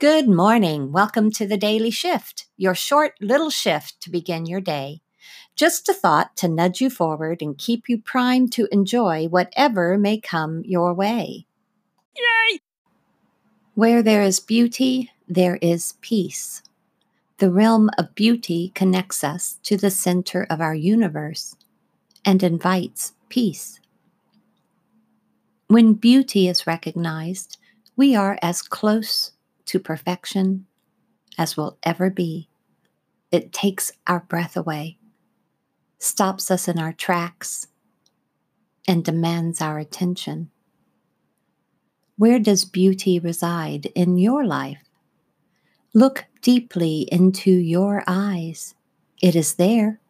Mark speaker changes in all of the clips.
Speaker 1: Good morning. Welcome to the Daily Shift, your short little shift to begin your day. Just a thought to nudge you forward and keep you primed to enjoy whatever may come your way.
Speaker 2: Yay!
Speaker 1: Where there is beauty, there is peace. The realm of beauty connects us to the center of our universe and invites peace. When beauty is recognized, we are as close to perfection as will ever be. It takes our breath away, stops us in our tracks, and demands our attention. Where does beauty reside in your life? Look deeply into your eyes. It is there.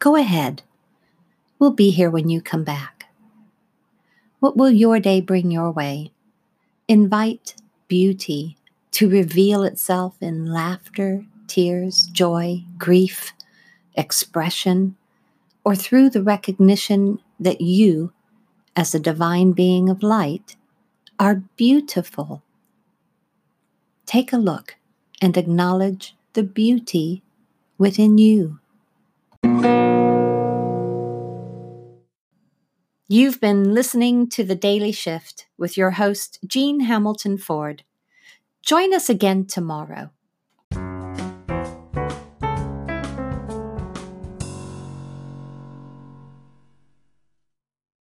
Speaker 1: Go ahead. We'll be here when you come back. What will your day bring your way? Invite beauty to reveal itself in laughter, tears, joy, grief, expression, or through the recognition that you, as a divine being of light, are beautiful. Take a look and acknowledge the beauty within you. You've been listening to The Daily Shift with your host, Jean Hamilton Ford. Join us again tomorrow